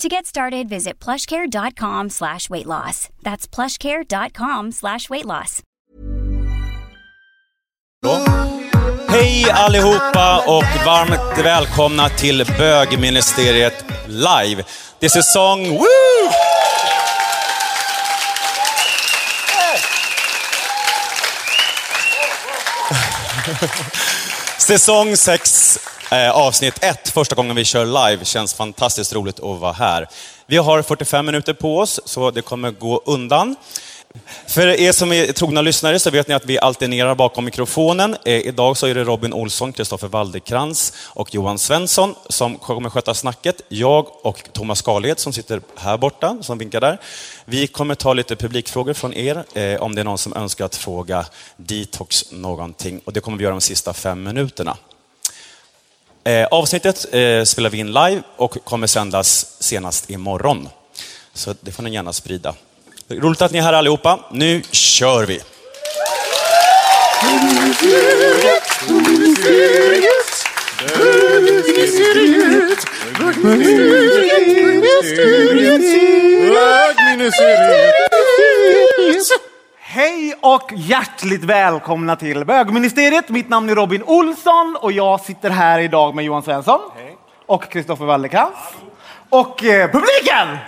To get started, visit plushcare.com slash weight loss. That's plushcare.com slash weight loss. Hej allihopa och varmt välkomna till bögministeriet live. Det är säsong... Woo! Säsong 6, eh, avsnitt 1, första gången vi kör live. Känns fantastiskt roligt att vara här. Vi har 45 minuter på oss, så det kommer gå undan. För er som är trogna lyssnare så vet ni att vi alternerar bakom mikrofonen. Eh, idag så är det Robin Olsson, Kristoffer Waldekrans och Johan Svensson som kommer sköta snacket. Jag och Thomas Skalhed som sitter här borta, som vinkar där. Vi kommer ta lite publikfrågor från er, eh, om det är någon som önskar att fråga Detox någonting. Och det kommer vi göra de sista fem minuterna. Eh, avsnittet spelar vi in live och kommer sändas senast imorgon. Så det får ni gärna sprida. Roligt att ni är här allihopa. Nu kör vi! Hej och hjärtligt välkomna till bögministeriet. Mitt namn är Robin Olsson och jag sitter här idag med Johan Svensson och Kristoffer Wallercrantz. Och eh, publiken!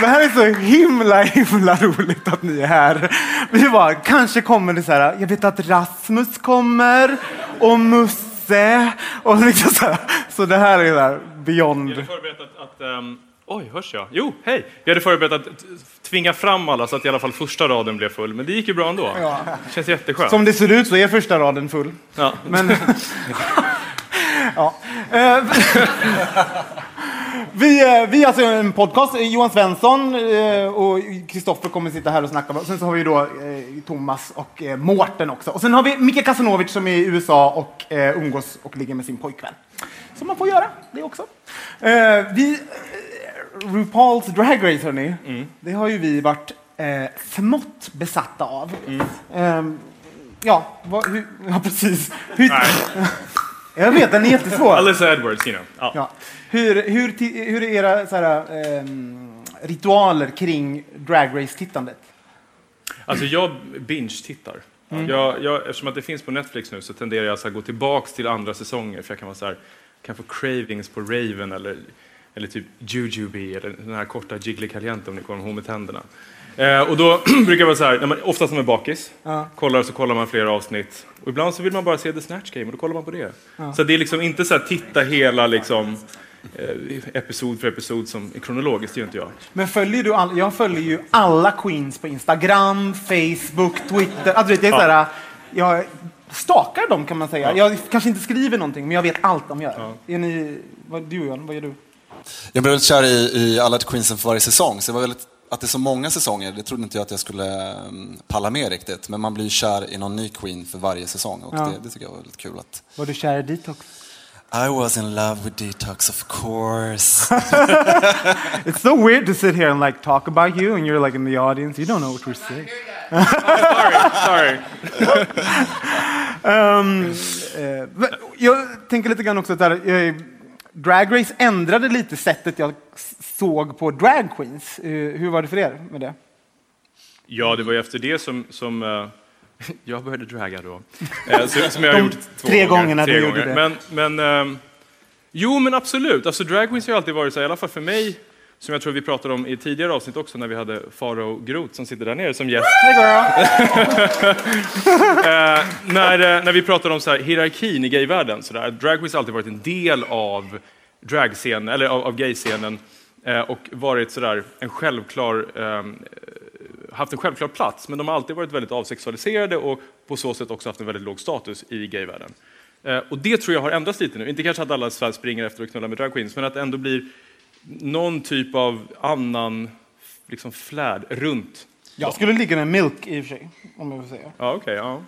Det här är så himla, himla roligt att ni är här. Vi bara, kanske kommer det så här, jag vet att Rasmus kommer och Musse och liksom så här. Så det här är där beyond. Vi hade förberett att, att ehm, oj, hörs jag? Jo, hej! Vi hade förberett att tvinga fram alla så att i alla fall första raden blev full, men det gick ju bra ändå. Ja. Det känns jätteskönt. Som det ser ut så är första raden full. Ja. Men... ja. Vi, eh, vi är alltså en podcast, Johan Svensson eh, och Kristoffer kommer sitta här och snacka. Sen så har vi då eh, Thomas och Mårten också. Och sen har vi Micke Kasanovic som är i USA och umgås och ligger med sin pojkvän. Som man får göra det också. Vi, RuPaul's Drag Race hörni, det har ju vi varit smått besatta av. Eh, ja, vad, hur, ja, precis. Hur, jag vet, den är jättesvår. Alyssa Edwards, you know. ja. Ja. Hur, hur, hur är era så här, ehm, ritualer kring Drag Race-tittandet? Alltså jag binge-tittar. Jag, jag, eftersom att det finns på Netflix nu så tenderar jag att gå tillbaks till andra säsonger för jag kan vara så här, kan få cravings på Raven eller, eller typ Jujubee eller den här korta Jiggly Caliente om ni kommer ihåg med tänderna. Eh, och då brukar det vara så här, när man, oftast när man är bakis, kollar så kollar man flera avsnitt. Och ibland så vill man bara se The Snatch Game och då kollar man på det. Så det är liksom inte så här titta hela liksom, eh, episod för episod som är kronologiskt, gör inte jag. Men följer du all, jag följer ju alla queens på Instagram, Facebook, Twitter. Alltså, det är så här, jag stakar dem kan man säga. Jag kanske inte skriver någonting, men jag vet allt de gör. Är ni, vad, du Johan, vad gör du? Jag blev väldigt kär i, i alla Queensen för varje säsong, så det var väldigt, att det är så många säsonger, det trodde inte jag att jag skulle um, palla med riktigt. Men man blir kär i någon ny Queen för varje säsong och Ja. det, det tycker jag var väldigt kul. Att Var du kär i Detox? I was in love with Detox of course. It's so weird to sit here and like talk about you and you're like in the audience. You don't know what we're saying. Sorry. Ehm, eh, men jag tänker lite grann också att där, eh, Drag Race ändrade lite sättet jag såg på drag queens. Eh, hur var det för er med det? Ja, det var ju efter det som, som eh, jag började draga då. Eh, så, som jag har gjort två tre gånger, gångerna tre du gjorde gånger. det. Men, men ehm, Jo, men absolut. Alltså, drag queens har alltid varit så här, i alla fall för mig, som jag tror vi pratade om i tidigare avsnitt också när vi hade Faro Groth som sitter där nere som gäst. Hey girl! Eh, när, eh, när vi pratade om så här, hierarkin i gayvärlden. Så där, drag queens har alltid varit en del av dragscenen, eller av, av gayscenen eh, och varit så där, en självklar, eh, haft en självklar plats. Men de har alltid varit väldigt avsexualiserade och på så sätt också haft en väldigt låg status i gayvärlden. Eh, och det tror jag har ändrats lite nu. Inte kanske att alla Sverige springer efter att knulla med drag queens, men att det ändå blir någon typ av annan liksom flärd runt. Jag skulle ligga med Milk i och för sig, om jag får säga. Ja, okej. ja.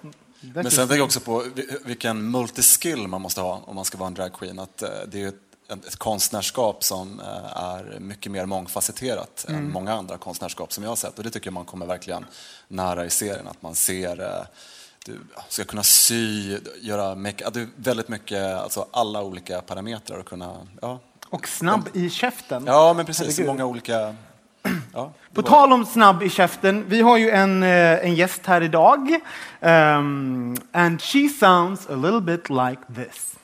Men sen tänker jag också på vi- vilken multiskill man måste ha om man ska vara en dragqueen. Att eh, det är ett, ett, konstnärskap som eh, är mycket mer mångfacetterat än många andra konstnärskap som jag har sett. Och det tycker jag man kommer verkligen nära i serien. Att man ser, eh, du ska kunna sy, göra make, är väldigt mycket, alltså alla olika parametrar och kunna, ja. Och snabb i käften. Ja, men precis. Herregud. Många olika... Ja, På var- tal om snabb i käften, vi har ju en, eh, en gäst här idag. Um, and she sounds a little bit like this.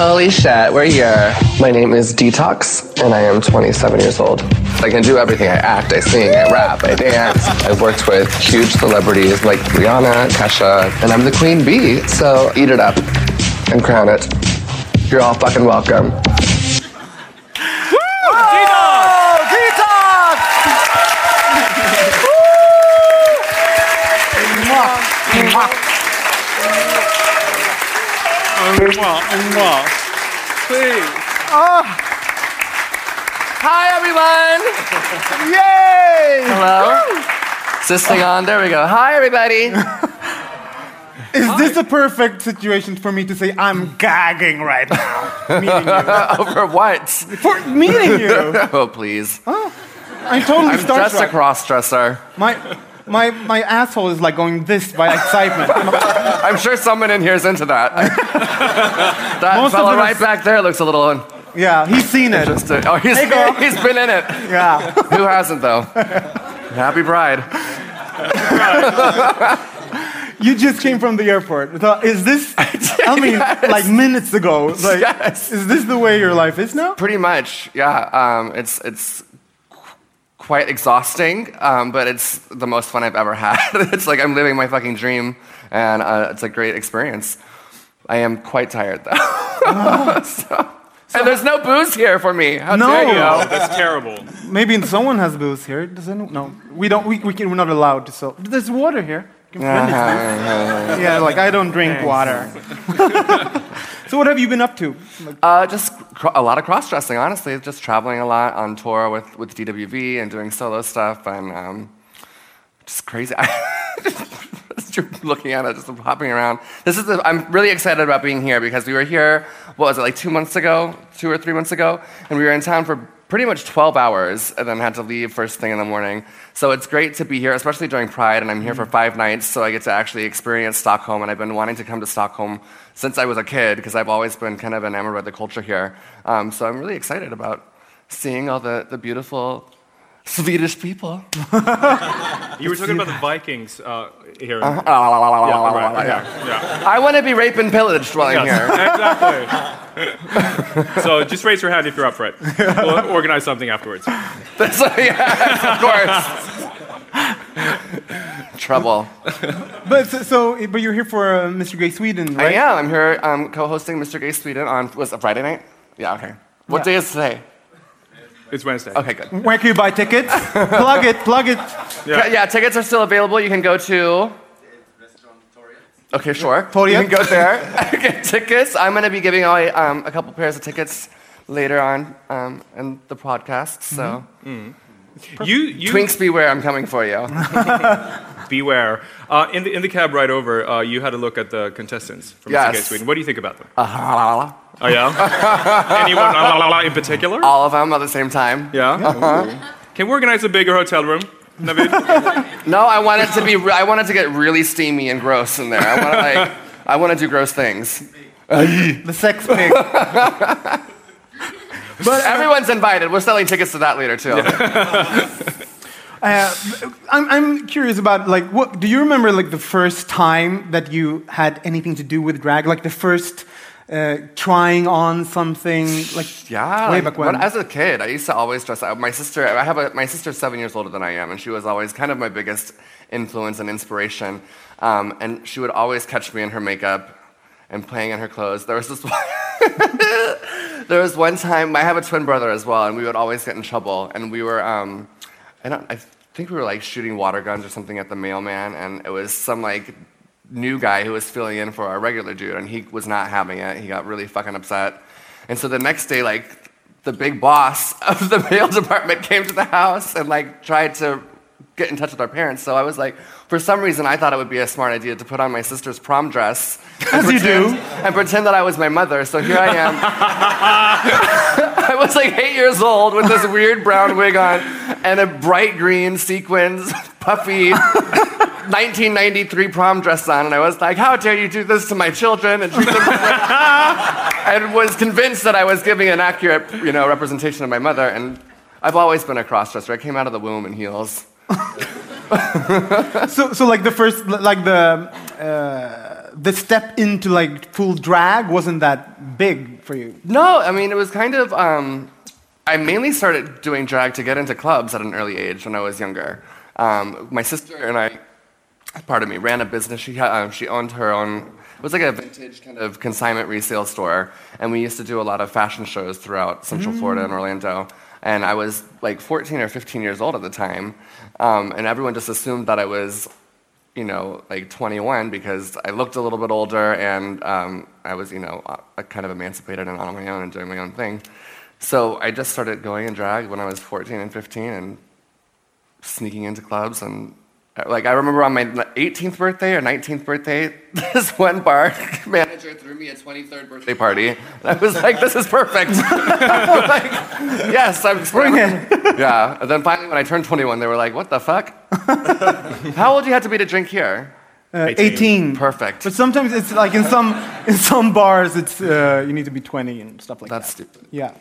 Holy shit, we're here. My name is Detox, and I am 27 years old. I can do everything. I act, I sing, I rap, I dance. I've worked with huge celebrities like Rihanna, Kesha, and I'm the queen bee, so eat it up and crown it. You're all fucking welcome. Oh. Hi, everyone. Yay! Hello. Is this thing on? There we go. Hi, everybody. Is this a perfect situation for me to say I'm gagging right now? meeting you. Over what? For meeting you. Oh, please. I'm totally I'm just a cross dresser. My, my, my asshole is like going this by excitement. I'm sure someone in here is into that. that Most fella right is- back there looks a little yeah, he's seen it. interesting. Oh, he's, Hey, he's been in it. Yeah. Who hasn't, though? Happy Bride. You just came from the airport. So Is this, I mean, Yes. like minutes ago, like, Yes. is this the way your life is now? Pretty much, yeah. Um, it's it's quite exhausting, um, but it's the most fun I've ever had. it's like I'm living my fucking dream, and uh, it's a great experience. I am quite tired though. so, and there's no booze here for me. How No. dare you? Oh, that's terrible. Maybe someone has booze here. Does anyone? No, we don't. We, we can, we're not allowed to sell. There's water here. You can find it. yeah, like I don't drink water. so what have you been up to? Uh, just cr- a lot of cross dressing, honestly. Just traveling a lot on tour with, with DWV and doing solo stuff and um, just crazy. Just looking at it, just hopping around. This is the, I'm really excited about being here because we were here, what was it, like two months ago, two or three months ago? And we were in town for pretty much 12 hours and then had to leave first thing in the morning. So it's great to be here, especially during Pride, and I'm here for five nights, so I get to actually experience Stockholm. And I've been wanting to come to Stockholm since I was a kid because I've always been kind of enamored by the culture here. Um, so I'm really excited about seeing all the, the beautiful Swedish people. You were talking about the Vikings uh, here. Uh-huh. Yeah, right. Yeah, yeah. I want to be raped and pillaged while I'm here. exactly. so just raise your hand if you're up for it. We'll organize something afterwards. That's, yes, of course. Trouble. but so, so, but you're here for uh, Mr. Gay Sweden, right? I right? am. I'm here um, co-hosting Mr. Gay Sweden on was it Friday night? Yeah. Okay. What Yeah. day is today? It's Wednesday. Okay, good. Where can you buy tickets? plug it, plug it. Yeah. yeah, tickets are still available. You can go to. Okay, sure. Torget. You can go there. get tickets. I'm going to be giving away um, a couple pairs of tickets later on um, in the podcast. So You, you twinks beware, I'm coming for you. beware. Uh, in, the, in the cab ride over, uh, you had a look at the contestants from Yes. Mr. Gay Sweden. What do you think about them? Uh, oh, yeah? Anyone la, la, la, la, in particular? all of them at the same time. Yeah? Can we organize a bigger hotel room? Navid? No, I want it to be. Re- I want it to get really steamy and gross in there. I want to like. I want to do gross things. The sex pig. But everyone's invited. We're selling tickets to that later too. Uh, I'm, I'm curious about like what do you remember like the first time that you had anything to do with drag like the first uh, trying on something like Yeah, way like, back when? as a kid, I used to always dress up. My sister, I have a, my sister's seven years older than I am, and she was always kind of my biggest influence and inspiration. Um, and she would always catch me in her makeup and playing in her clothes. There was this one, there was one time I have a twin brother as well, and we would always get in trouble. And we were, um, I don't, I think we were like shooting water guns or something at the mailman, and it was some like new guy who was filling in for our regular dude, and he was not having it. He got really fucking upset. And so the next day, like, the big boss of the mail department came to the house and, like, tried to get in touch with our parents. So I was like, for some reason, I thought it would be a smart idea to put on my sister's prom dress. As you do. And pretend that I was my mother. So here I am. I was like eight years old with this weird brown wig on and a bright green sequins, puffy 1993 prom dress on. And I was like, how dare you do this to my children and treat them and was convinced that I was giving an accurate, you know, representation of my mother. And I've always been a crossdresser. I came out of the womb in heels. so, so like the first, like the uh, the step into like full drag wasn't that big for you. No, I mean, it was kind of. Um, I mainly started doing drag to get into clubs at an early age when I was younger. Um, my sister and I, pardon me, ran a business. She, um, she owned her own. It was like a vintage kind of consignment resale store, and we used to do a lot of fashion shows throughout Central Florida and Orlando. And I was like 14 or 15 years old at the time, um, and everyone just assumed that I was you know, like 21 because I looked a little bit older and um, I was, you know, uh, kind of emancipated and on my own and doing my own thing. So I just started going in drag when I was 14 and 15 and sneaking into clubs and uh, like I remember on my 18th birthday or 19th birthday, this one bar manager threw me a 23rd birthday party. And I was like, "This is perfect." like, yes, I'm Bring it. yeah. And then finally, when I turned 21, they were like, "What the fuck? How old do you have to be to drink here?" Uh, 18. 18. Perfect. But sometimes it's like in some in some bars it's uh, you need to be 20 and stuff like That's that. That's stupid. Yeah.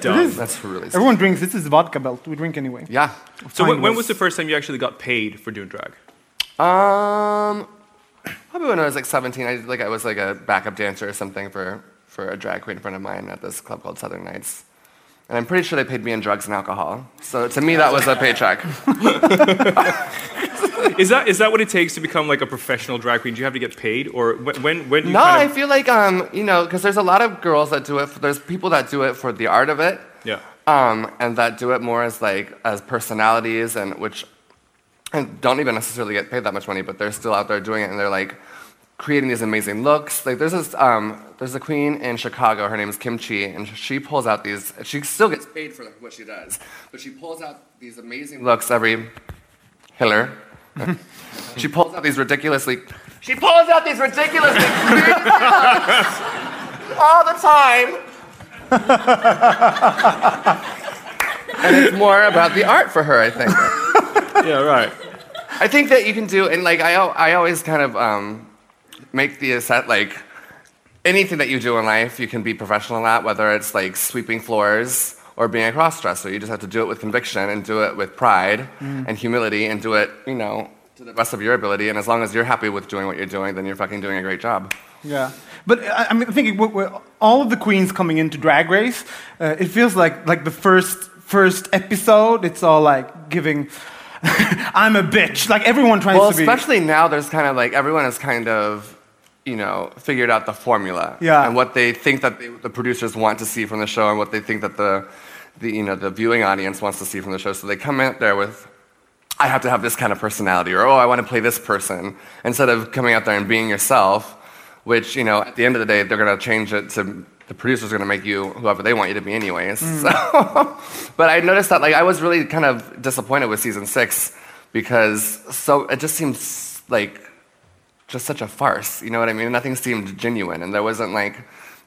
Dumb. is. That's really stupid. Everyone drinks. This is vodka belt. We drink anyway. Yeah. So when, when was the first time you actually got paid for doing drag? Um, probably when I was like 17. I like I was like a backup dancer or something for for a drag queen friend of mine at this club called Southern Nights. And I'm pretty sure they paid me in drugs and alcohol. So to me, that was a paycheck. Is that is that what it takes to become like a professional drag queen? Do you have to get paid, or when when, when do you No, kind I feel like um, you know, because there's a lot of girls that do it. There's people that do it for the art of it. Yeah. Um, and that do it more as like as personalities and which and don't even necessarily get paid that much money, but they're still out there doing it and they're like creating these amazing looks. Like there's this um, there's a queen in Chicago. Her name is Kim Chi, and she pulls out these. She still gets paid for what she does, but she pulls out these amazing looks every. Hiller. she pulls out these ridiculously. She pulls out these ridiculously all the time. and it's more about the art for her, I think. yeah, right. I think that you can do, and like I, I always kind of um, make the set like anything that you do in life, you can be professional at, whether it's like sweeping floors or being a cross-dresser. You just have to do it with conviction and do it with pride and humility and do it, you know, to the best of your ability. And as long as you're happy with doing what you're doing, then you're fucking doing a great job. Yeah, but I, I'm thinking all of the queens coming into Drag Race, uh, it feels like like the first first episode. It's all like giving, I'm a bitch. Like everyone tries Well, to be. Well, especially now, there's kind of like everyone is kind of, you know, figured out the formula. Yeah. And what they think that they, the producers want to see from the show, and what they think that the, the, you know, the viewing audience wants to see from the show. So they come out there with, I have to have this kind of personality, or oh, I want to play this person, instead of coming out there and being yourself. Which, you know, at the end of the day, they're going to change it to the producer's going to make you whoever they want you to be, anyways. Mm. So, but I noticed that, like, I was really kind of disappointed with season six because so it just seems like just such a farce. You know what I mean? Nothing seemed genuine, and there wasn't like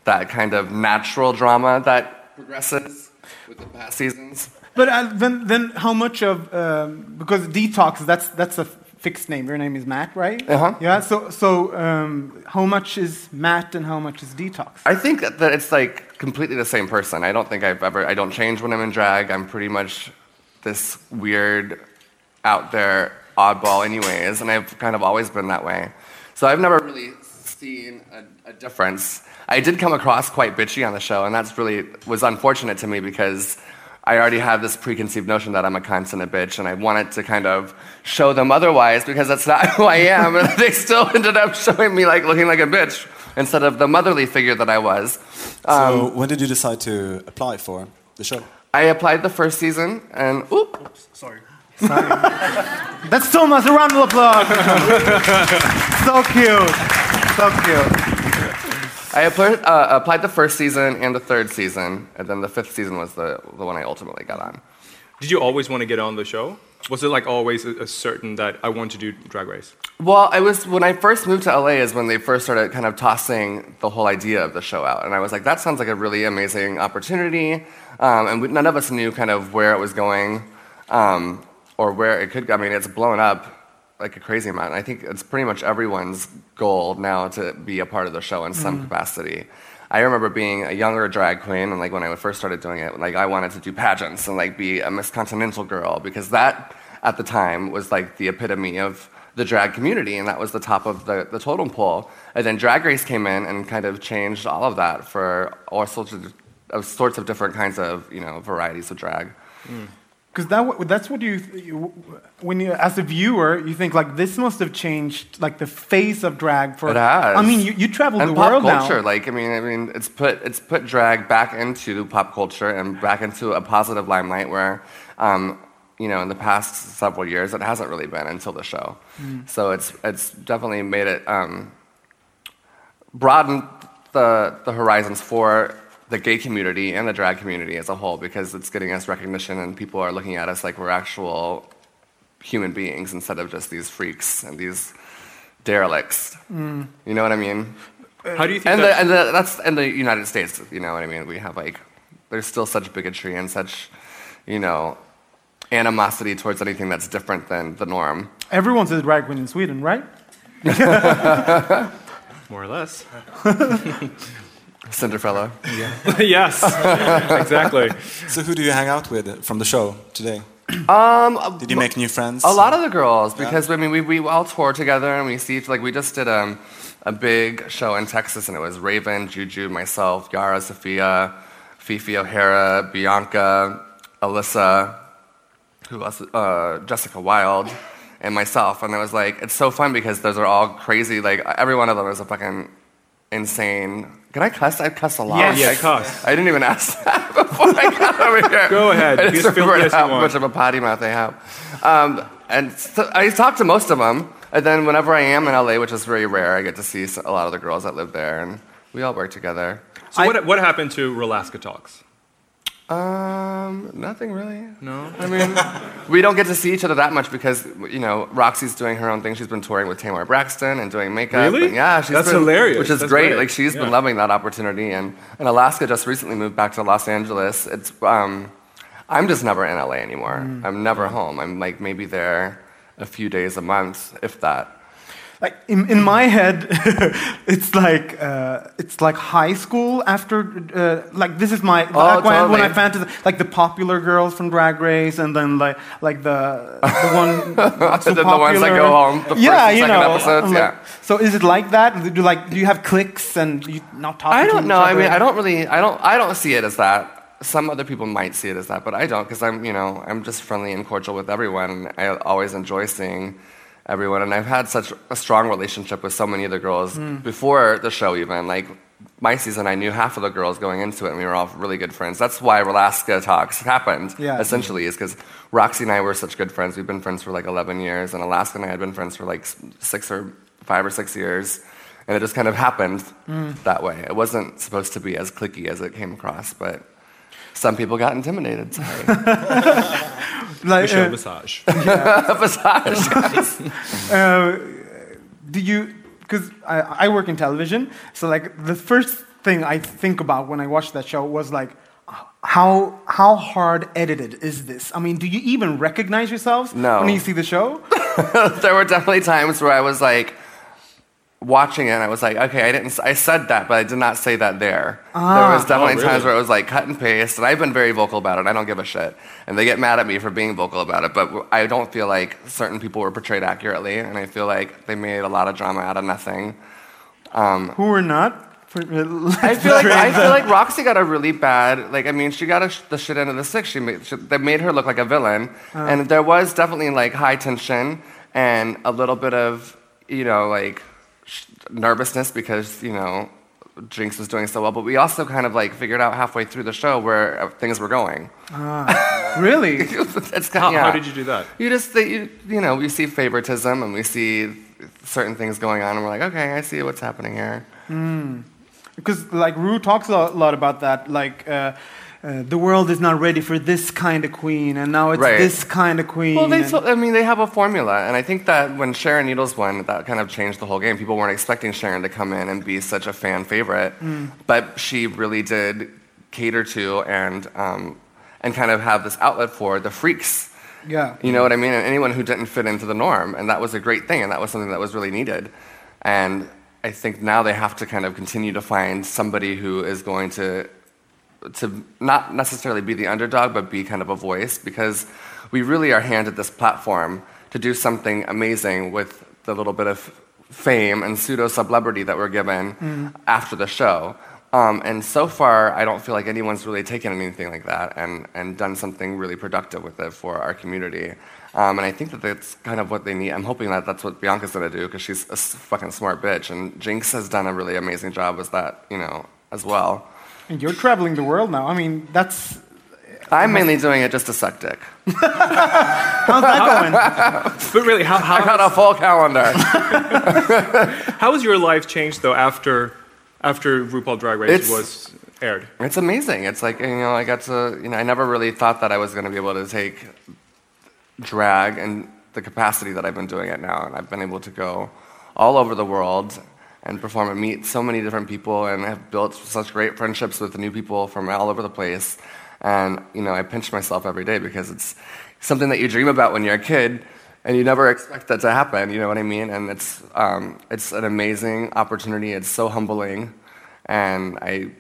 that kind of natural drama that progresses with the past seasons. But uh, then, then how much of um, because detox? That's that's a fixed name. Your name is Matt, right? Uh-huh. Yeah. So so um, how much is Matt and how much is detox? I think that that it's like completely the same person. I don't think I've ever. I don't change when I'm in drag. I'm pretty much this weird, out there oddball, anyways, and I've kind of always been that way. So I've never really seen a, a difference. I did come across quite bitchy on the show, and that's really was unfortunate to me because I already have this preconceived notion that I'm a constant a bitch, and I wanted to kind of show them otherwise because that's not who I am. And they still ended up showing me like looking like a bitch instead of the motherly figure that I was. Um, so when did you decide to apply for the show? I applied the first season, and oops, Sorry. Sorry. That's Thomas. A round of applause. so cute. So cute. I applied, uh, applied the first season and the third season, and then the fifth season was the, the one I ultimately got on. Did you always want to get on the show? Was it like always a, a certain that I want to do Drag Race? Well, I was when I first moved to LA is when they first started kind of tossing the whole idea of the show out, and I was like, that sounds like a really amazing opportunity. Um, and we, none of us knew kind of where it was going um, or where it could. go. I mean, it's blown up like a crazy amount. And I think it's pretty much everyone's goal now to be a part of the show in some mm-hmm. capacity. I remember being a younger drag queen, and like when I first started doing it, like I wanted to do pageants and like be a Miss Continental girl because that at the time was like the epitome of the drag community, and that was the top of the, the totem pole. And then Drag Race came in and kind of changed all of that for all sorts of, of sorts of different kinds of you know varieties of drag. Mm. Because that, that's what you, you, when you, as a viewer, you think like this must have changed like the face of drag for. It has. I mean, you, you travel and the pop world culture, now. like I mean, I mean, it's put it's put drag back into pop culture and back into a positive limelight where, um, you know, in the past several years, it hasn't really been until the show. Mm. So it's it's definitely made it um, broadened the the horizons for the gay community and the drag community as a whole because it's getting us recognition and people are looking at us like we're actual human beings instead of just these freaks and these derelicts. Mm. You know what I mean? How do you think and, the, and the, that's in the United States. You know what I mean? We have like there's still such bigotry and such you know animosity towards anything that's different than the norm. Everyone's a drag queen in Sweden, right? More or less. Cinderella. yes, exactly. So who do you hang out with from the show today? Um, Did you make new friends? A lot of the girls, because I mean, we, we all tour together and we see like we just did um, a big show in Texas and it was Raven, Juju, myself, Yara, Sofia, Fifi O'Hara, Bianca, Alyssa, who else? Uh, Jessica Wild, and myself. And it was like it's so fun because those are all crazy. Like every one of them is a fucking insane. Can I cuss? I cuss a lot. Yes. Yeah, I, cuss. I didn't even ask that before I got over here. Go ahead. I just remembered how much of a potty mouth they have. Um, and so I talk to most of them. And then whenever I am in LA, which is very rare, I get to see a lot of the girls that live there, and we all work together. So what, what happened to Rolaskatox? Um, nothing really. No. I mean, we don't get to see each other that much because you know Roxy's doing her own thing. She's been touring with Tamar Braxton and doing makeup. Really? and yeah, she's That's been- hilarious. Which is That's great. great. Like she's Yeah. been loving that opportunity. And and Alaska just recently moved back to Los Angeles. It's um, I'm just never in LA anymore. I'm never home. I'm like maybe there a few days a month, if that. Like in, in my head, it's like uh, it's like high school after uh, like this is my back when, when I totally. fantasize like the popular girls from Drag Race and then like like the the one not so And then the ones that go home, the first yeah, and you second know. episodes, like- yeah. So is it like that? Do you like do you have clicks and you not talk? I don't know. I other? mean, I don't really. I don't. I don't see it as that. Some other people might see it as that, but I don't because I'm, you know, I'm just friendly and cordial with everyone. And I always enjoy seeing everyone, and I've had such a strong relationship with so many of the girls Hmm. before the show. Even like my season, I knew half of the girls going into it, and we were all really good friends. That's why Rolaskatox happened. Yeah. essentially, is because Roxy and I were such good friends. We've been friends for like 11 years, and Alaska and I had been friends for like six or five or six years. And it just kind of happened that way. It wasn't supposed to be as clicky as it came across, but some people got intimidated. Sorry. like, Michelle uh, Visage. Visage. uh, do you because I, I work in television so like the first thing i think about when i watch that show was like how how hard edited is this i mean do you even recognize yourselves No. when you see the show there were definitely times where I was like watching it and I was like, okay, I didn't I said that, but I did not say that there. there was ah. definitely Oh, times where it was like cut and paste, and I've been very vocal about it. I don't give a shit. And they get mad at me for being vocal about it, but I don't feel like certain people were portrayed accurately, and I feel like they made a lot of drama out of nothing. Um, Who were not? I feel like I feel like Roxy got a really bad like I mean she got a sh- the shit end of the stick. She made she, they made her look like a villain, oh. and there was definitely like high tension and a little bit of you know like sh- nervousness because you know Jinkx was doing so well. But we also kind of like figured out halfway through the show where uh, things were going. really? it's How, yeah. how did you do that? You just think you, you know we see favoritism and we see certain things going on and we're like okay I see what's happening here. Because like Ru talks a lot, lot about that, like. Uh, uh, the world is not ready for this kind of queen, and now it's Right. this kind of queen. Well, they so, I mean, they have a formula, and I think that when Sharon Needles won, that kind of changed the whole game. People weren't expecting Sharon to come in and be such a fan favorite, but she really did cater to and um, and kind of have this outlet for the freaks. yeah. You know what I mean? And anyone who didn't fit into the norm, and that was a great thing, and that was something that was really needed. And I think now they have to kind of continue to find somebody who is going to to not necessarily be the underdog, but be kind of a voice, because we really are handed this platform to do something amazing with the little bit of fame and pseudo celebrity that we're given after the show. Um, and so far, I don't feel like anyone's really taken anything like that and, and done something really productive with it for our community. Um, and I think that that's kind of what they need. I'm hoping that that's what Bianca's gonna do because she's a fucking smart bitch. And Jinkx has done a really amazing job with that, you know, as well. And you're traveling the world now. I mean, that's I'm mainly doing it just to suck dick. how's that going? But really, how, how I how, got a full calendar. how has your life changed though after after RuPaul Drag Race It's- was aired? It's amazing. It's like, you know, I got to, you know, I never really thought that I was going to be able to take drag and the capacity that I've been doing it now. And I've been able to go all over the world and perform and meet so many different people and have built such great friendships with new people from all over the place. And, you know, I pinch myself every day because it's something that you dream about when you're a kid and you never expect that to happen, you know what I mean? And it's, um, it's an amazing opportunity. It's so humbling. And I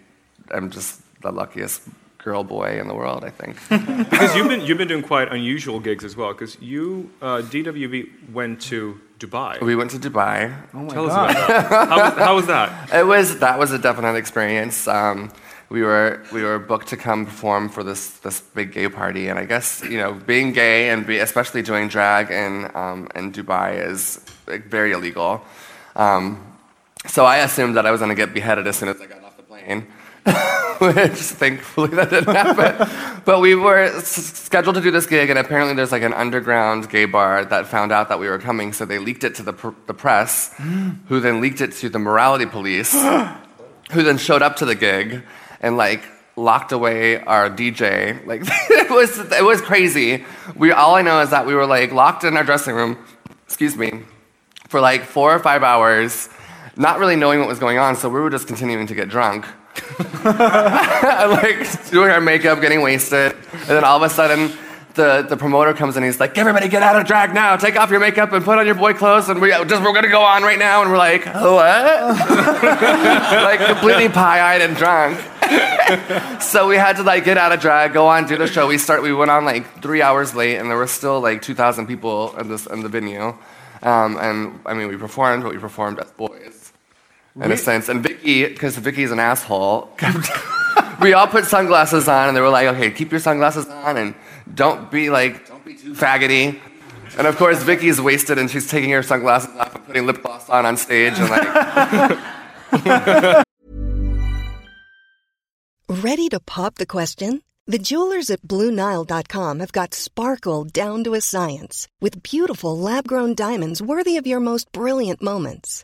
am just the luckiest girl boy in the world, I think. Because you've been you've been doing quite unusual gigs as well. Because you uh, DWV went to Dubai. we went to Dubai. Tell us about that. How was, how was that? It was that was a definite experience. Um, we were we were booked to come perform for this this big gay party, and I guess you know being gay and be, especially doing drag in um, in Dubai is like, very illegal. Um, so I assumed that I was going to get beheaded as soon as I got off the plane. Which thankfully that didn't happen. but we were s- scheduled to do this gig, and apparently there's like an underground gay bar that found out that we were coming, so they leaked it to the, pr- the press, who then leaked it to the morality police, who then showed up to the gig and like locked away our DJ. Like it was it was crazy. We all I know is that we were like locked in our dressing room, excuse me, for like four or five hours, not really knowing what was going on. So we were just continuing to get drunk. like doing our makeup, getting wasted, and then all of a sudden, the, the promoter comes in. He's like, "Everybody, get out of drag now! Take off your makeup and put on your boy clothes, and we just we're gonna go on right now." And we're like, "What?" like completely pie-eyed and drunk. so we had to like get out of drag, go on, do the show. We start. We went on like three hours late, and there were still like 2,000 people in this in the venue. Um, and I mean, we performed, but we performed as boys in a sense. And Vicky, because Vicky's an asshole, we all put sunglasses on, and they were like, "Okay, keep your sunglasses on, and don't be like, don't be too faggoty." And of course, Vicky's wasted, and she's taking her sunglasses off and putting lip gloss on on stage, and like, Ready to pop the question? The jewelers at BlueNile.com have got sparkle down to a science with beautiful lab grown diamonds worthy of your most brilliant moments.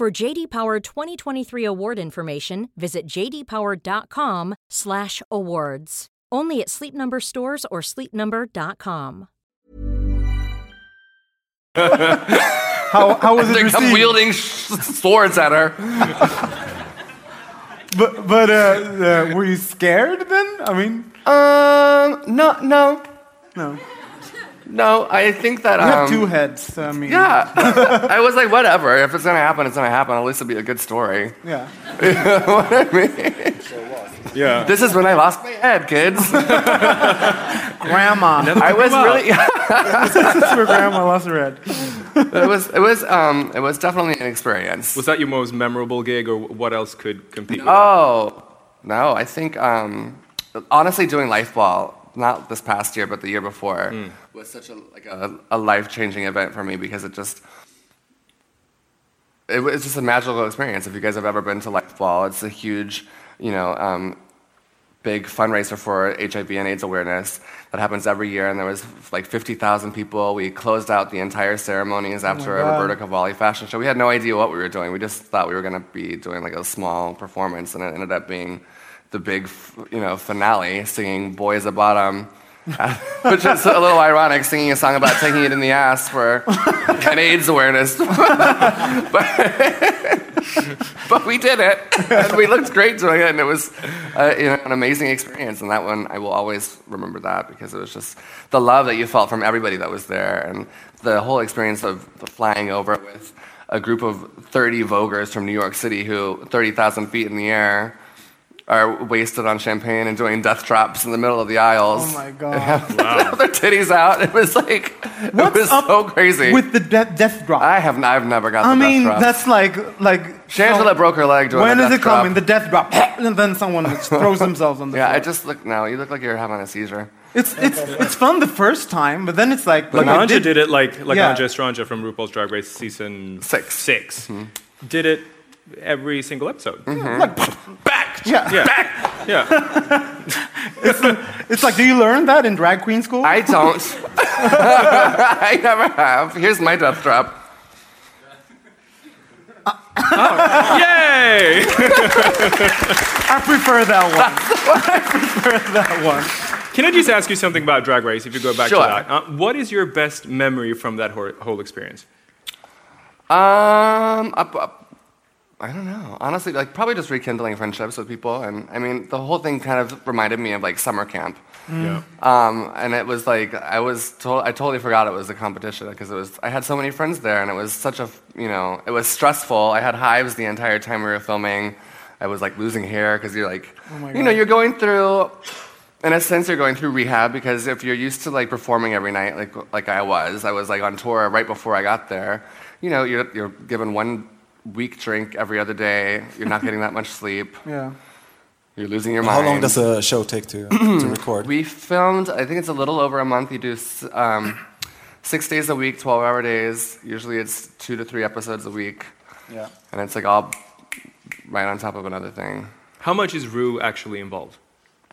For JD Power 2023 award information, visit jdpower.com/awards. Only at Sleep Number stores or sleepnumber.com. How, how was it They come received? wielding swords at her. But, but uh, uh, were you scared then? I mean, Um, no, no, no. No. I think that You um, have two heads. I mean, Yeah, I was like, whatever. If it's gonna happen, it's gonna happen. At least it'll be a good story. Yeah. You know what I mean? Yeah. This is when I lost my head, kids. Grandma. I was really. this is where grandma lost her head. it was. It was. Um. It was definitely an experience. Was that your most memorable gig, or what else could compete with that? Oh no, I think um, honestly doing Life Ball, not this past year, but the year before, was such a like a, a life changing event for me because it just it was just a magical experience. If you guys have ever been to Life Ball, it's a huge, you know, um, big fundraiser for HIV and AIDS awareness that happens every year. And there was like 50,000 people. We closed out the entire ceremonies after a God. Roberto Cavalli fashion show. We had no idea what we were doing. We just thought we were going to be doing like a small performance, and it ended up being the big, you know, finale, singing "Boy Is a Bottom." Which is a little ironic, singing a song about taking it in the ass for an AIDS awareness. but we did it, and we looked great doing it, and it was uh, you know, an amazing experience. And that one, I will always remember that because it was just the love that you felt from everybody that was there, and the whole experience of flying over with a group of 30 Vogers from New York City who 30,000 feet in the air are wasted on champagne and doing death drops in the middle of the aisles. Oh my God. have, have their titties out. It was like, it was up so crazy. With the de- death drop. I have, n- I've never got the I mean, death drop. that's like like. Shangela broke her leg doing When the is it coming? The death drop, and then someone just throws themselves on the Yeah, floor. I just look now. You look like you're having a seizure. It's it's it's fun the first time, but then it's like. Like when Anja did, it like like Yeah. Laganja Estranja from RuPaul's Drag Race season Six. 6 mm-hmm. Did it every single episode. Like, Back. Yeah. Yeah. yeah. it's like, do you learn that in drag queen school? I don't. I never have. Here's my death drop. Yay! I prefer that one. I prefer that one. Can I just ask you something about Drag Race? If you go back Sure. to that, uh, what is your best memory from that whole, whole experience? Um, up, up, I don't know. Honestly, like probably just rekindling friendships with people, and I mean, the whole thing kind of reminded me of like summer camp. Yeah. Um, and it was like I was to- I totally forgot it was a competition because it was I had so many friends there, and it was such a you know it was stressful. I had hives the entire time we were filming. I was like losing hair because you're like you know you're going through. In a sense, you're going through rehab because if you're used to like performing every night, like like I was, I was like on tour right before I got there. You know, you're you're given one week drink every other day. You're not getting that much sleep. Yeah. You're losing your mind. How long does a show take to, to record? We filmed, I think it's a little over a month. You do um, six days a week, 12 hour days. Usually it's two to three episodes a week. Yeah. And it's like all right on top of another thing. How much is Ru actually involved?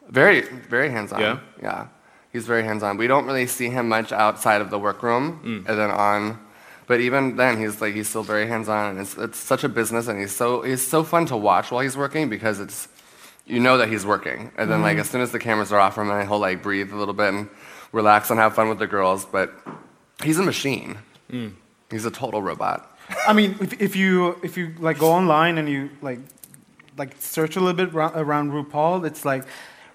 Very, very hands on. Yeah? Yeah. He's very hands on. We don't really see him much outside of the workroom Mm. and then on. But even then, he's like he's still very hands on, and it's, it's such a business, and he's so he's so fun to watch while he's working because it's you know that he's working, and then Mm-hmm. like as soon as the cameras are off from him, he'll like breathe a little bit and relax and have fun with the girls. But he's a machine. Mm. He's a total robot. I mean, if, if you if you like go online and you like like search a little bit around RuPaul, it's like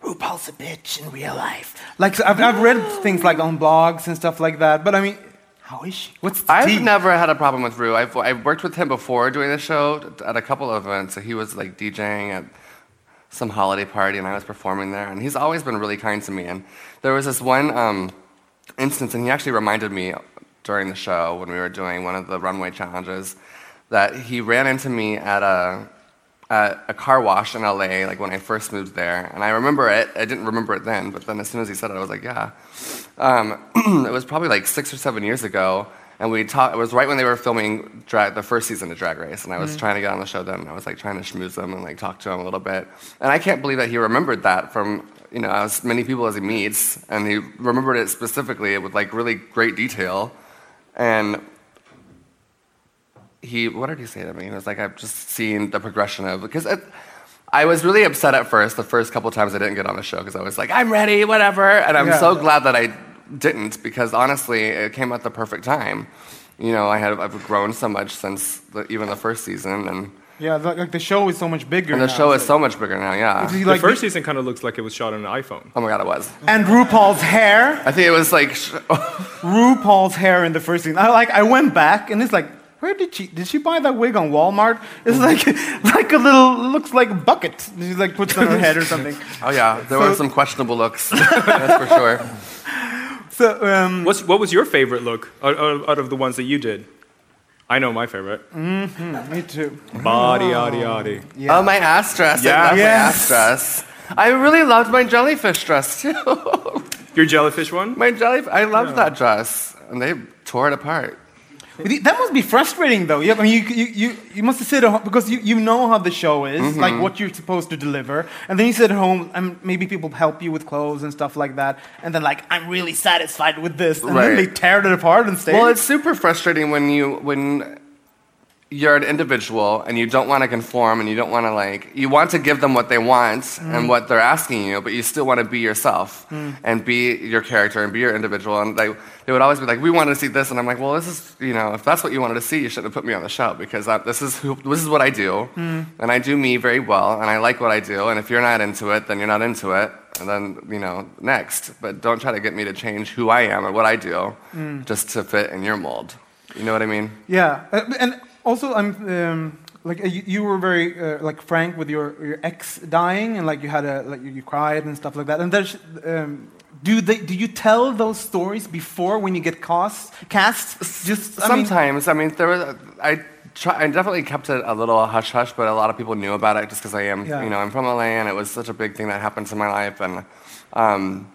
RuPaul's a bitch in real life. Like so I've, I've read things like on blogs and stuff like that, but I mean, how is she? What's the I've tea? never had a problem with Ru. I've, I've worked with him before doing the show at a couple of events. He was like DJing at some holiday party, and I was performing there. And he's always been really kind to me. And there was this one um, instance, and he actually reminded me during the show when we were doing one of the runway challenges that he ran into me at a at a car wash in LA, like when I first moved there. And I remember it. I didn't remember it then, but then as soon as he said it, I was like, yeah. Um, it was probably like six or seven years ago. And we talked, it was right when they were filming drag, the first season of Drag Race. And I was Mm-hmm. trying to get on the show then. And I was like trying to schmooze him and like talk to him a little bit. And I can't believe that he remembered that from, you know, as many people as he meets. And he remembered it specifically with like really great detail. And he what did he say to me? He was like, I've just seen the progression of because it, I was really upset at first. The first couple times I didn't get on the show because I was like, I'm ready, whatever. And I'm Yeah. so glad that I didn't because honestly, it came at the perfect time. You know, I had I've grown so much since the, even the first season, and, Yeah, like, like the show is so much bigger. and the now, show is so much bigger now. Yeah. Is he The first the- season kind of looks like it was shot on an iPhone. Oh my god, it was. and RuPaul's hair, I think it was like sh- RuPaul's hair in the first season. I like I went back and it's like, where did she did she buy that wig on Walmart? It's like like a little looks like a bucket. She like puts it on her head or something. oh yeah, there So- were some questionable looks. that's for sure. So um, What's, what was your favorite look out, out out of the ones that you did? I know my favorite. me too. Body, yaddy, yaddy. Yeah. Oh, my ass dress. Yeah. I love Yes. my ass dress. I really loved my jellyfish dress too. Your jellyfish one? my jelly, I loved that dress, and they tore it apart. That must be frustrating, though. Yeah, I mean, you, you, you, you must sit at home because you, you know how the show is, Mm-hmm. like what you're supposed to deliver, and then you sit at home and maybe people help you with clothes and stuff like that, and then like I'm really satisfied with this, and then they tear it apart and stay. Well, it's super frustrating when you when you're an individual and you don't want to conform and you don't want to like you want to give them what they want Mm. and what they're asking you, but you still want to be yourself Mm. and be your character and be your individual. And they they would always be like, "We want to see this," and I'm like, "Well, this is you know, if that's what you wanted to see, you shouldn't have put me on the show because I, this is who, this is what I do, Mm. and I do me very well, and I like what I do. And if you're not into it, then you're not into it." And then, you know, next. But don't try to get me to change who I am or what I do Mm. just to fit in your mold. You know what I mean? Yeah, uh, and also I'm um, like uh, you, you were very uh, like frank with your your ex dying, and like you had a like you, you cried and stuff like that. And there's um, do they do you tell those stories before when you get cast? Cast just I mean- Sometimes, I mean, there was, I, try, I definitely kept it a little hush hush, but a lot of people knew about it just because I am, Yeah. you know, I'm from LA and it was such a big thing that happened in my life. And, um,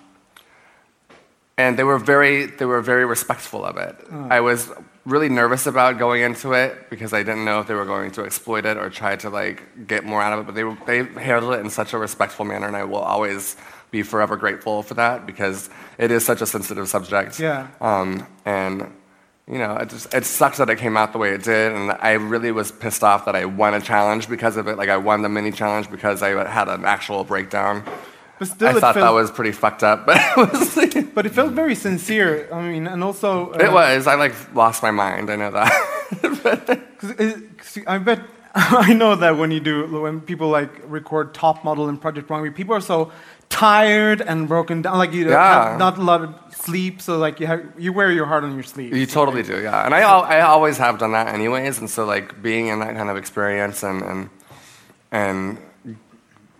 and they were very, they were very respectful of it. I was really nervous about going into it because I didn't know if they were going to exploit it or try to like get more out of it. But they, were- they handled it in such a respectful manner, and I will always be forever grateful for that because it is such a sensitive subject. Yeah. Um, and you know, it just it sucks that it came out the way it did, and I really was pissed off that I won a challenge because of it. Like I won the mini challenge because I had an actual breakdown. But still, I thought that was pretty fucked up, but it was. But it felt very sincere. I mean, and also uh, It was. I like lost my mind. I know that. 'cause it- 'cause I bet I know that when you do when people like record Top Model and Project Runway, people are so tired and broken down. Like you Yeah. have not a lot of sleep, so like you have you wear your heart on your sleeve. you totally do, yeah. And I, I always have done that anyways, and so like being in that kind of experience and and and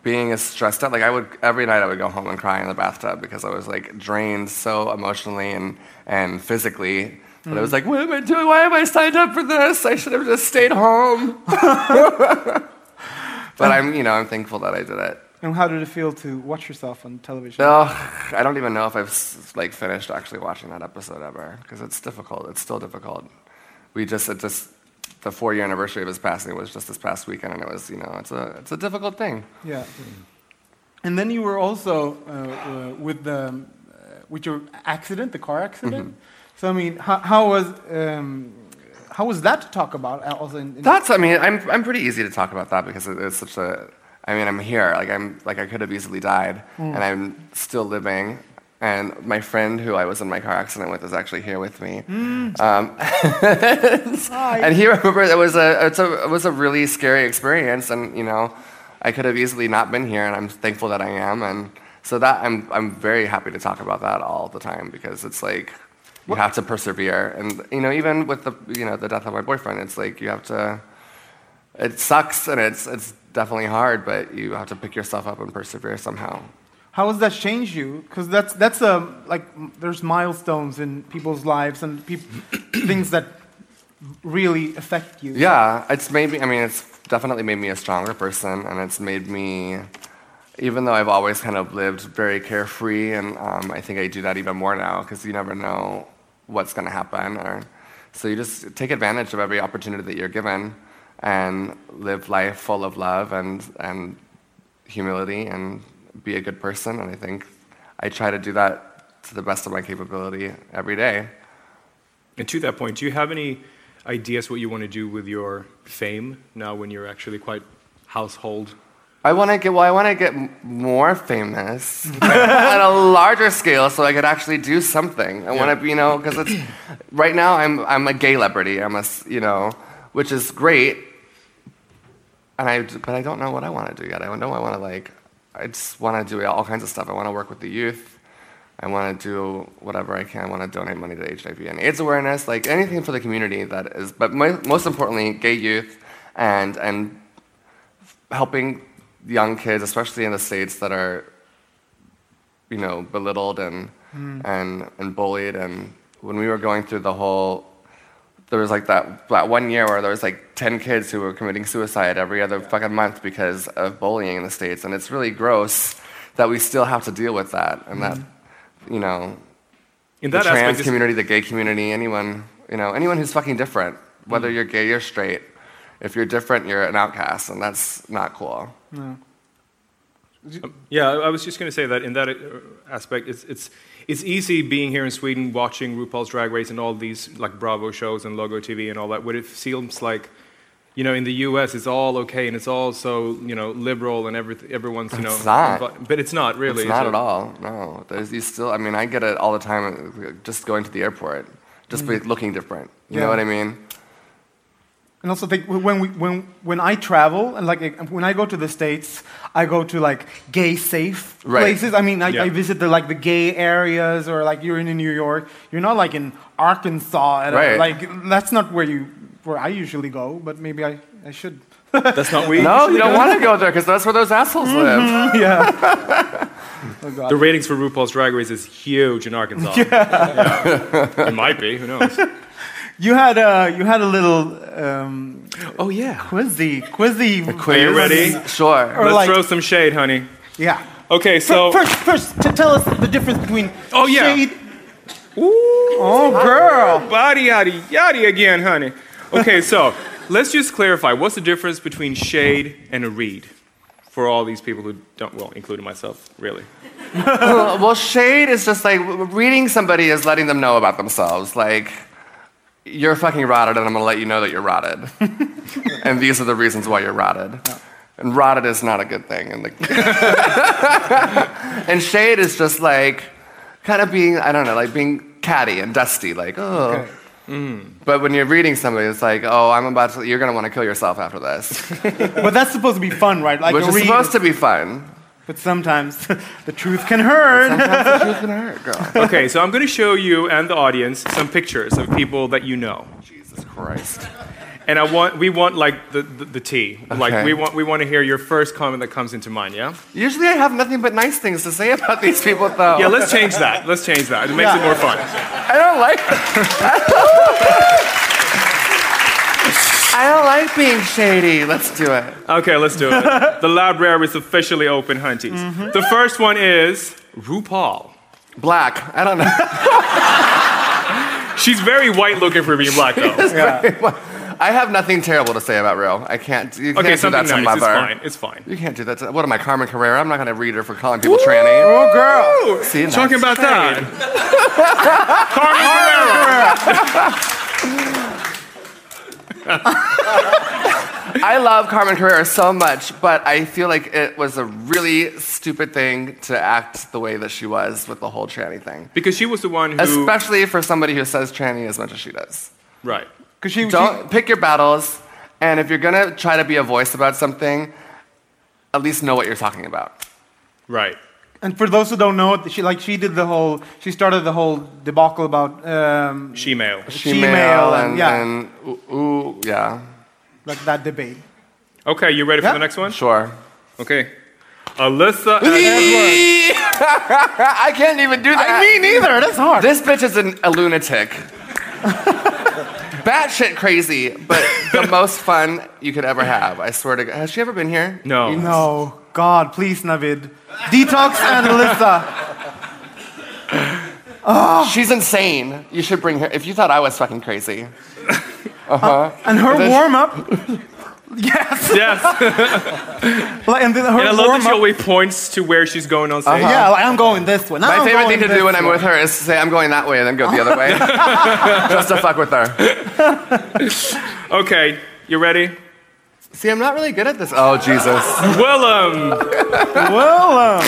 being as stressed out, like I would every night I would go home and cry in the bathtub because I was like drained so emotionally and and physically. But I was mm. like, what am I doing? Why am I signed up for this? I should have just stayed home. but I'm, you know, I'm thankful that I did it. And how did it feel to watch yourself on television? Ugh, I don't even know if I've like finished actually watching that episode ever because it's difficult. It's still difficult. We just it just the four year anniversary of his passing was just this past weekend, and it was you know it's a it's a difficult thing. Yeah. And then you were also uh, uh, with the um, uh, with your accident, the car accident. So I mean, how, how was um, how was that to talk about? uh, Also, in, in That's I mean I'm I'm pretty easy to talk about that because it, it's such a I mean I'm here like I'm like I could have easily died and I'm still living. And my friend who I was in my car accident with is actually here with me. Um, and he remembered it was a, it's a, it was a really scary experience. And, you know, I could have easily not been here, and I'm thankful that I am. And so that I'm, I'm very happy to talk about that all the time because it's like you have to persevere. And, you know, even with the, you know, the death of my boyfriend, it's like you have to, it sucks and it's it's definitely hard, but you have to pick yourself up and persevere somehow. How has that changed you? Because that's that's a like there's milestones in people's lives and things that really affect you. Yeah, it's made me. I mean, it's definitely made me a stronger person, and it's made me. Even though I've always kind of lived very carefree, and um, I think I do that even more now because you never know what's going to happen, or so you just take advantage of every opportunity that you're given, and live life full of love and and humility, and be a good person. And I think I try to do that to the best of my capability every day. And to that point, do you have any ideas what you want to do with your fame now when you're actually quite household? I want to get well. I want to get more famous at a larger scale, so I could actually do something. I want to, you know, because it's right now I'm I'm a gay celebrity. I'm a, you know, which is great, and I but I don't know what I want to do yet. I don't know. I want to like, I just want to do all kinds of stuff. I want to work with the youth. I want to do whatever I can. I want to donate money to HIV and AIDS awareness, like anything for the community that is. But mo- most importantly, gay youth and and helping young kids, especially in the states that are, you know, belittled and hmm. and and bullied. And when we were going through the whole, there was like that that one year where there was like ten kids who were committing suicide every other fucking month because of bullying in the states, and it's really gross that we still have to deal with that, and that, you know, In the trans aspect, community, the gay community, anyone, you know, anyone who's fucking different, whether you're gay or straight. If you're different, you're an outcast, and that's not cool. Yeah, I I was just going to say that in that uh, aspect, it's, it's, it's easy being here in Sweden watching RuPaul's Drag Race and all these like Bravo shows and Logo TV and all that, where it seems like, you know, in the U.S. it's all okay and it's all so you know liberal and every, everyone's you know, It's not. but it's not really. It's not at all. No, there's you still. I mean, I get it all the time. uh, Just going to the airport, just be looking different. You know what I mean? And also think when we when when I travel and like when I go to the states, I go to like gay safe Right. places. I mean, I, Yeah. I visit the like the gay areas or like you're in New York. You're not like in Arkansas. At a- Right. like that's not where you where I usually go. But maybe I I should. That's not we. No, you don't want to go there because that's where those assholes mm-hmm. live. yeah. oh, The ratings for RuPaul's Drag Race is huge in Arkansas. Yeah. It might be. Who knows? You had a you had a little um, Oh yeah. quizzy quizzy. Are you ready? Sure. Or Let's like- throw some shade, honey. Yeah. Okay, so first, first, to tell us the difference between Oh, yeah. shade. Oh, girl. body yaddy yaddy again, honey. Okay, so let's just clarify. What's the difference between shade and a read? For all these people who don't, well, including myself, really. well, well, shade is just like reading somebody is letting them know about themselves. Like, you're fucking rotted, and I'm gonna let you know that you're rotted. and these are the reasons why you're rotted. And rotted is not a good thing. And, the and shade is just like kind of being, I don't know, like being catty and dusty. Like, oh. Mm. But when you're reading somebody, it's like, oh, I'm about to, you're gonna want to kill yourself after this. But that's supposed to be fun, right? Like Which is read, supposed to be fun. But sometimes the truth can hurt. Sometimes the truth can hurt, girl. Okay, so I'm going to show you and the audience some pictures of people that you know. Jesus Christ. And I want, we want like the, the, the tea. Like we want, we want to hear your first comment that comes into mind, yeah? Usually I have nothing but nice things to say about these people, though. Yeah, let's change that. Let's change that. It makes it more fun. I don't like. I don't like being shady. Let's do it. Okay, let's do it. The library is officially open, hunties. Mm-hmm. The first one is RuPaul. Black. I don't know. She's very white looking for being black, though. I have nothing terrible to say about Ru. I can't. You can't Okay, do something that to nice. It's fine. It's fine. You can't do that. To, what am I, Carmen Carrera? I'm not going to read her for calling people tranny. oh, girl. See. Talking about that. I love Carmen Carrera so much, but I feel like it was a really stupid thing to act the way that she was with the whole tranny thing. Because she was the one who. Especially for somebody who says tranny as much as she does. right. Because she, Don't pick your battles, and if you're gonna try to be a voice about something, at least know what you're talking about. Right. She, and for those who don't know, she like she did the whole. She started the whole debacle about um, She male. She-male and- and, yeah. and ooh, ooh, yeah. like that debate. Okay, you ready for Yeah. the next one? Sure. Okay. Alyssa Edwards. I can't even do that. I mean, neither. That's hard. This bitch is an, a lunatic. Batshit crazy, but the most fun you could ever have. I swear to God. Has she ever been here? No. no, God, please, Navid. Detox and Alyssa. She's insane. You should bring her. If you thought I was fucking crazy. Uh-huh. And her This- warm up. yes. Yes. Like, and then her And I love warm that she up. always points to where she's going on stage. Yeah, like, I'm going this way. Now My I'm favorite thing to do when I'm with her is to say, I'm going that way, and then go the other way. Just to fuck with her. Okay, you ready? See, I'm not really good at this. Oh, Jesus. Willam. Willam. Well, um,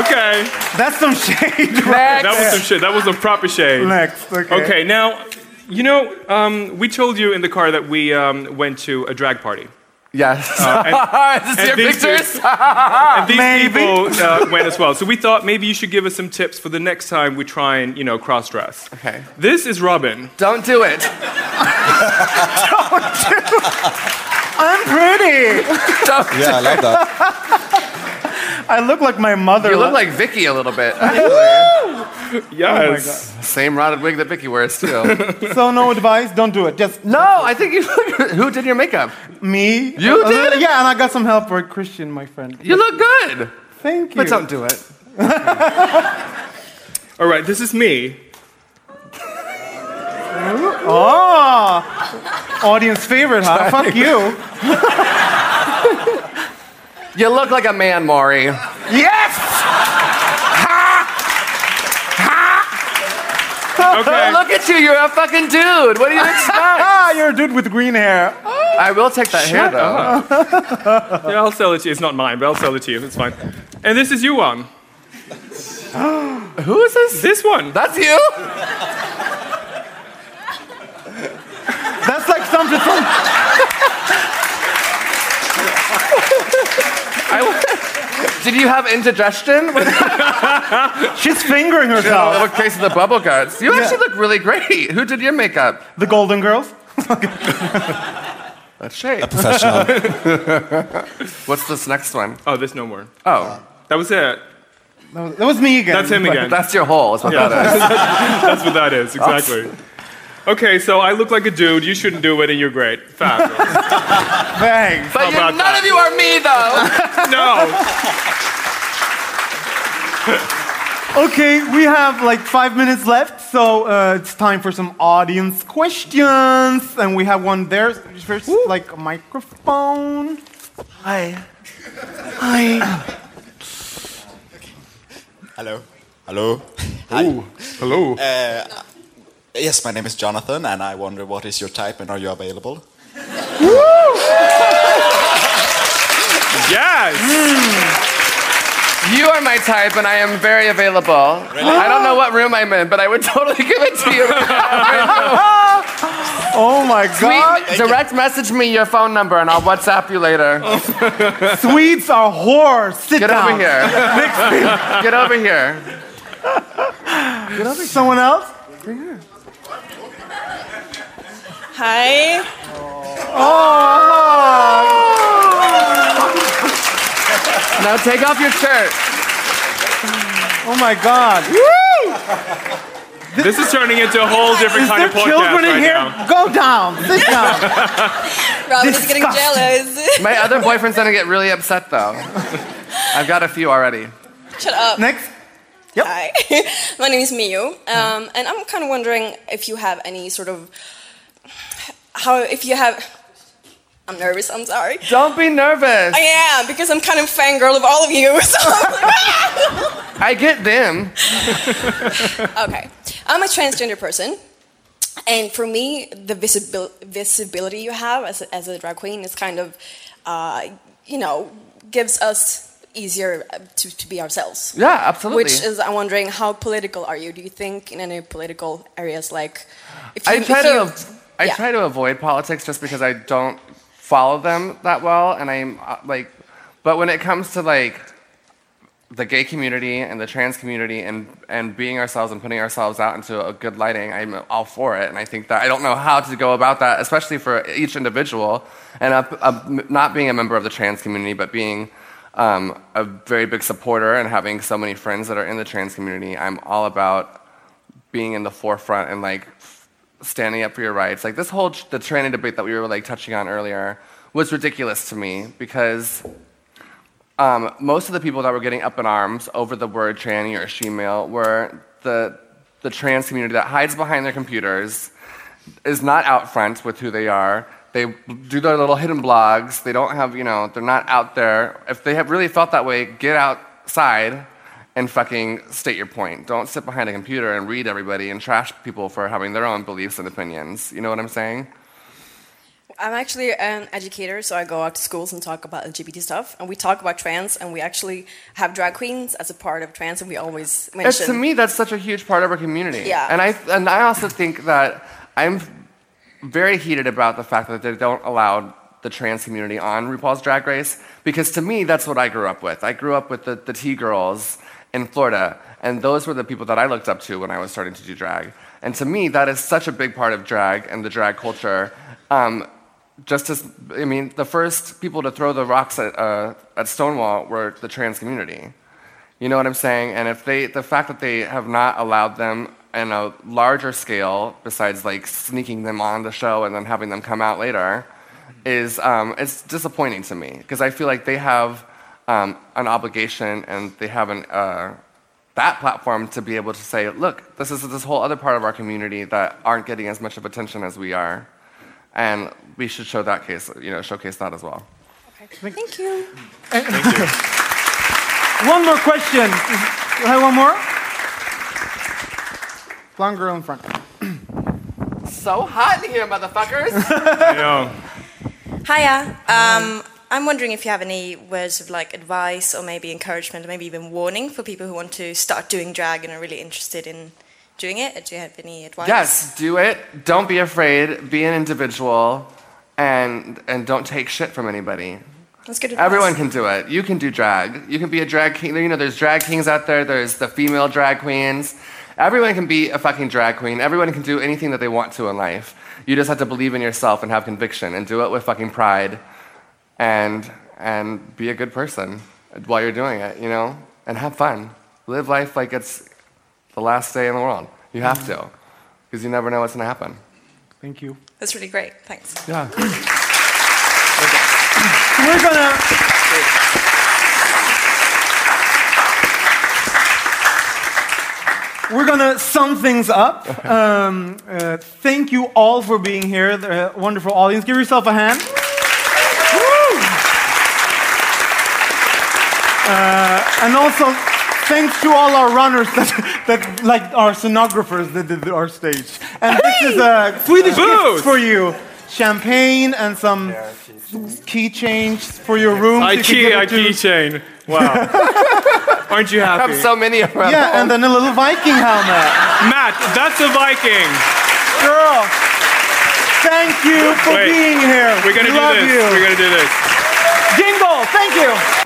okay. that's some shade. Next. That was some shit. That was some proper shade. Next, okay. Okay, now, you know, um, we told you in the car that we um, went to a drag party. Yes. and- is this and your these pictures? and these Maybe. people uh, went as well. So we thought maybe you should give us some tips for the next time we try and, you know, cross dress. Okay. This is Robin. Don't do it. Don't do I'm pretty. Yeah, I love that. I look like my mother. You look like Vicky a little bit. Yes. Oh Same rotted wig that Vicky wears too. so no advice. Don't do it. Just no, I think you look. Who did your makeup? me. You A little- did? Yeah, and I got some help for Christian, my friend. You look good, Thank you. but don't do it. All right, this is me. Oh, audience favorite, huh? Fuck you. You look like a man, Maury. Yes. Okay. Look at you. You're a fucking dude. What do you expect? Ah, you're a dude with green hair. I will take that hair though. Yeah, I'll sell it to you. It's not mine, but I'll sell it to you. It's fine. And this is you one. Who is this? This one. That's you. That's like something from. I, did you have indigestion? What, She's fingering herself. what case of the bubble guts? You actually look really great. Who did your makeup? The Golden Girls. That's A Professional. What's this next one? Oh, this no more. Oh, That was it. That was, me again. That's him again. that's your hole. Is what Yeah. that is. That's what that is, exactly. Okay, so I look like a dude. You shouldn't do it, and you're great. Fabulous. Thanks. But you, none that? of you are me though. no. Okay, we have like five minutes left, so uh, it's time for some audience questions. And we have one there. First, like a microphone. Hi. Hi. Hello. Hello. Hi. Hello. Yes, my name is Jonathan, and I wonder what is your type and are you available? Yes. Mm. You are my type, and I am very available. I don't know what room I'm in, but I would totally give it to you. Oh my God. Tweet, direct message me your phone number, and I'll WhatsApp you later. Swedes are whores. Sit Get down. over here. Get over here. Get over here. Someone else? Hi. Oh. now take off your shirt. Oh my God. This is turning into a whole different Is kind there of podcast children in right here? now. Go down. Sit down. Robin is getting jealous. My other boyfriend's gonna get really upset though. I've got a few already. Shut up. Next. Hi. My name is Miyu, um, and I'm kind of wondering if you have any sort of how if you have. I'm nervous. I'm sorry. Don't be nervous. I am because I'm kind of fangirl of all of you. So I'm like, "Ah!" I get them. okay, I'm a transgender person, and for me, the visibil- visibility you have as a, as a drag queen is kind of, uh, you know, gives us easier to, to be ourselves. Yeah, absolutely. Which is, I'm wondering, how political are you? Do you think in any political areas, like, if you, I try if you- I yeah. try to avoid politics just because I don't follow them that well, and I'm uh, like, but when it comes to like the gay community and the trans community and, and being ourselves and putting ourselves out into a good lighting, I'm all for it. And I think that I don't know how to go about that, especially for each individual. And a, a, not being a member of the trans community, but being um, a very big supporter and having so many friends that are in the trans community, I'm all about being in the forefront and like standing up for your rights. Like this whole the tranny debate that we were like touching on earlier was ridiculous to me because um, most of the people that were getting up in arms over the word tranny or she-male were the, the trans community that hides behind their computers, is not out front with who they are. They do their little hidden blogs. They don't have, you know, they're not out there. If they have really felt that way, get outside and fucking state your point. Don't sit behind a computer and read everybody and trash people for having their own beliefs and opinions. You know what I'm saying? I'm actually an educator, so I go out to schools and talk about LGBT stuff. And we talk about trans, and we actually have drag queens as a part of trans, and we always mention. It's, to me, that's such a huge part of our community. Yeah. And I, and I also think that I'm very heated about the fact that they don't allow the trans community on RuPaul's Drag Race, because to me, that's what I grew up with. I grew up with the, the T girls in Florida, and those were the people that I looked up to when I was starting to do drag. And to me, that is such a big part of drag and the drag culture. Um, just as, I mean, the first people to throw the rocks at, uh, at Stonewall were the trans community. You know what I'm saying? And if they, the fact that they have not allowed them in a larger scale, besides like sneaking them on the show and then having them come out later, is um, it's disappointing to me because I feel like they have um, an obligation and they have an, uh, that platform to be able to say, look, this is this whole other part of our community that aren't getting as much of attention as we are and we should show that case, you know, showcase that as well. Okay. Thank you. Thank you. One more question. You have one more? Blonde girl in front. So hot in here, motherfuckers. Yeah. Hiya. Um, I'm wondering if you have any words of like advice or maybe encouragement or maybe even warning for people who want to start doing drag and are really interested in doing it. Do you have any advice? yes, do it. Don't be afraid. Be an individual, and and don't take shit from anybody. That's good advice. Everyone can do it. You can do drag. You can be a drag king. You know, there's drag kings out there. There's the female drag queens. Everyone can be a fucking drag queen. Everyone can do anything that they want to in life. You just have to believe in yourself and have conviction and do it with fucking pride, and and be a good person while you're doing it. You know, and have fun. Live life like it's the last day in the world. You have to, because you never know what's going to happen. Thank you. That's really great. Thanks. Yeah. We're gonna. We're gonna sum things up. Um, uh, thank you all for being here, the wonderful audience. Give yourself a hand. Woo! Uh, and also, thanks to all our runners that, that like our scenographers that did our stage. And this is a Swedish gift for you: champagne and some key keychains for your room. so you can give IKEA keychain. Wow. Aren't you happy? I happy? have so many of them. Yeah, and then a little Viking helmet. Matt, that's a Viking. Girl, thank you for Wait. being here. We're gonna We do love this. you. We're gonna do this. Jingle, thank you.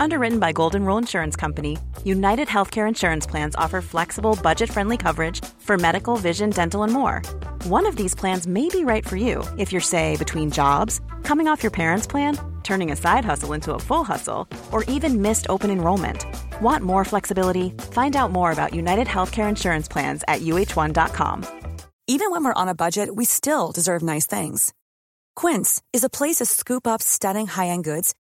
Underwritten by Golden Rule Insurance Company, United Healthcare Insurance Plans offer flexible, budget friendly coverage for medical, vision, dental, and more. One of these plans may be right for you if you're, say, between jobs, coming off your parents' plan, turning a side hustle into a full hustle, or even missed open enrollment. Want more flexibility? Find out more about United Healthcare Insurance Plans at uh1.com. Even when we're on a budget, we still deserve nice things. Quince is a place to scoop up stunning high-end goods